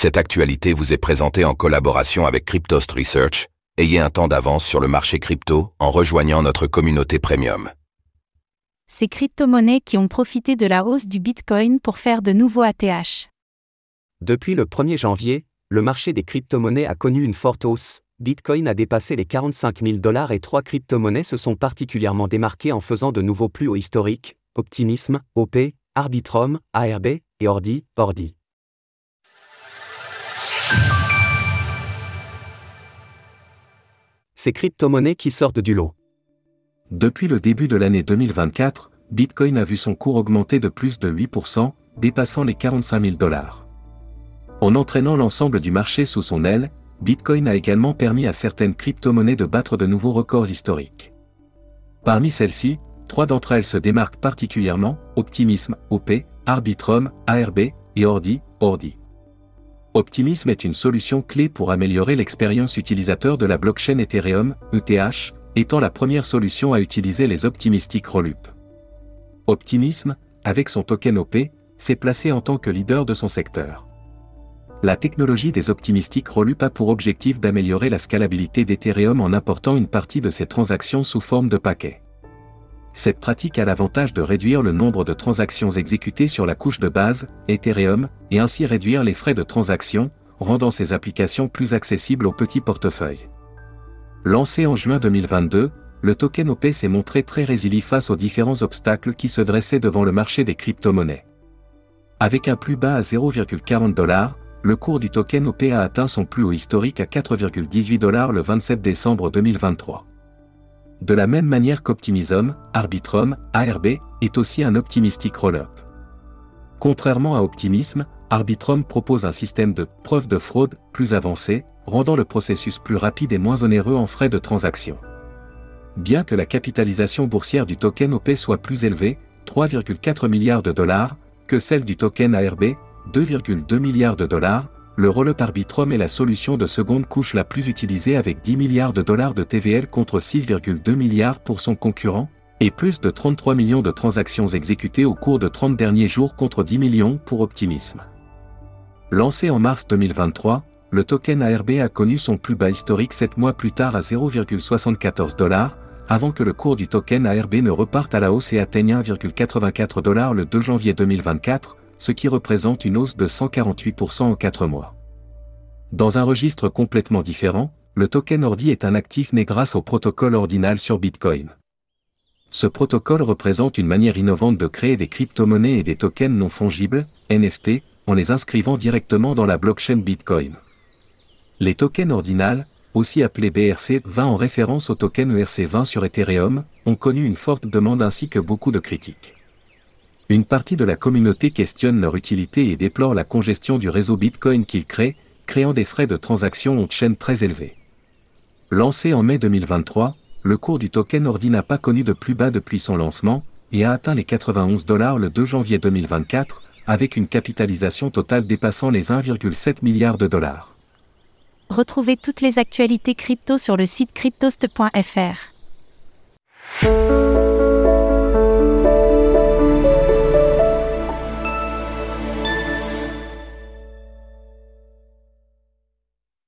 Cette actualité vous est présentée en collaboration avec Cryptost Research. Ayez un temps d'avance sur le marché crypto en rejoignant notre communauté premium. Ces crypto-monnaies qui ont profité de la hausse du Bitcoin pour faire de nouveaux ATH. Depuis le 1er janvier, le marché des crypto-monnaies a connu une forte hausse. Bitcoin a dépassé les 45 000 dollars et trois crypto-monnaies se sont particulièrement démarquées en faisant de nouveaux plus hauts historiques, Optimism, OP, Arbitrum, ARB et Ordi, Ordi. Crypto-monnaies qui sortent du lot. Depuis le début de l'année 2024, Bitcoin a vu son cours augmenter de plus de 8%, dépassant les 45 000 dollars. En entraînant l'ensemble du marché sous son aile, Bitcoin a également permis à certaines crypto-monnaies de battre de nouveaux records historiques. Parmi celles-ci, trois d'entre elles se démarquent particulièrement, Optimism, OP, Arbitrum, ARB, et Ordi, Ordi. Optimism est une solution clé pour améliorer l'expérience utilisateur de la blockchain Ethereum, ETH, étant la première solution à utiliser les optimistic rollup. Optimism, avec son token OP, s'est placé en tant que leader de son secteur. La technologie des optimistic rollup a pour objectif d'améliorer la scalabilité d'Ethereum en apportant une partie de ses transactions sous forme de paquets. Cette pratique a l'avantage de réduire le nombre de transactions exécutées sur la couche de base, Ethereum, et ainsi réduire les frais de transaction, rendant ces applications plus accessibles aux petits portefeuilles. Lancé en juin 2022, le token OP s'est montré très résilient face aux différents obstacles qui se dressaient devant le marché des crypto-monnaies. Avec un plus bas à 0,40 dollars, le cours du token OP a atteint son plus haut historique à 4,18 dollars le 27 décembre 2023. De la même manière qu'Optimism, Arbitrum, ARB, est aussi un optimistic roll-up. Contrairement à Optimism, Arbitrum propose un système de preuve de fraude plus avancé, rendant le processus plus rapide et moins onéreux en frais de transaction. Bien que la capitalisation boursière du token OP soit plus élevée, 3,4 milliards de dollars, que celle du token ARB, 2,2 milliards de dollars, le roll-up Arbitrum est la solution de seconde couche la plus utilisée avec 10 milliards de dollars de TVL contre 6,2 milliards pour son concurrent, et plus de 33 millions de transactions exécutées au cours de 30 derniers jours contre 10 millions pour Optimism. Lancé en mars 2023, le token ARB a connu son plus bas historique 7 mois plus tard à 0,74 dollars, avant que le cours du token ARB ne reparte à la hausse et atteigne 1,84 dollars le 2 janvier 2024, ce qui représente une hausse de 148% en 4 mois. Dans un registre complètement différent, le token Ordi est un actif né grâce au protocole ordinal sur Bitcoin. Ce protocole représente une manière innovante de créer des crypto-monnaies et des tokens non fongibles, NFT, en les inscrivant directement dans la blockchain Bitcoin. Les tokens ordinals, aussi appelés BRC20 en référence au token ERC20 sur Ethereum, ont connu une forte demande ainsi que beaucoup de critiques. Une partie de la communauté questionne leur utilité et déplore la congestion du réseau Bitcoin qu'ils créent, créant des frais de transaction on-chain très élevés. Lancé en mai 2023, le cours du token Ordi n'a pas connu de plus bas depuis son lancement, et a atteint les 91 dollars le 2 janvier 2024, avec une capitalisation totale dépassant les 1,7 milliards de dollars. Retrouvez toutes les actualités crypto sur le site cryptost.fr.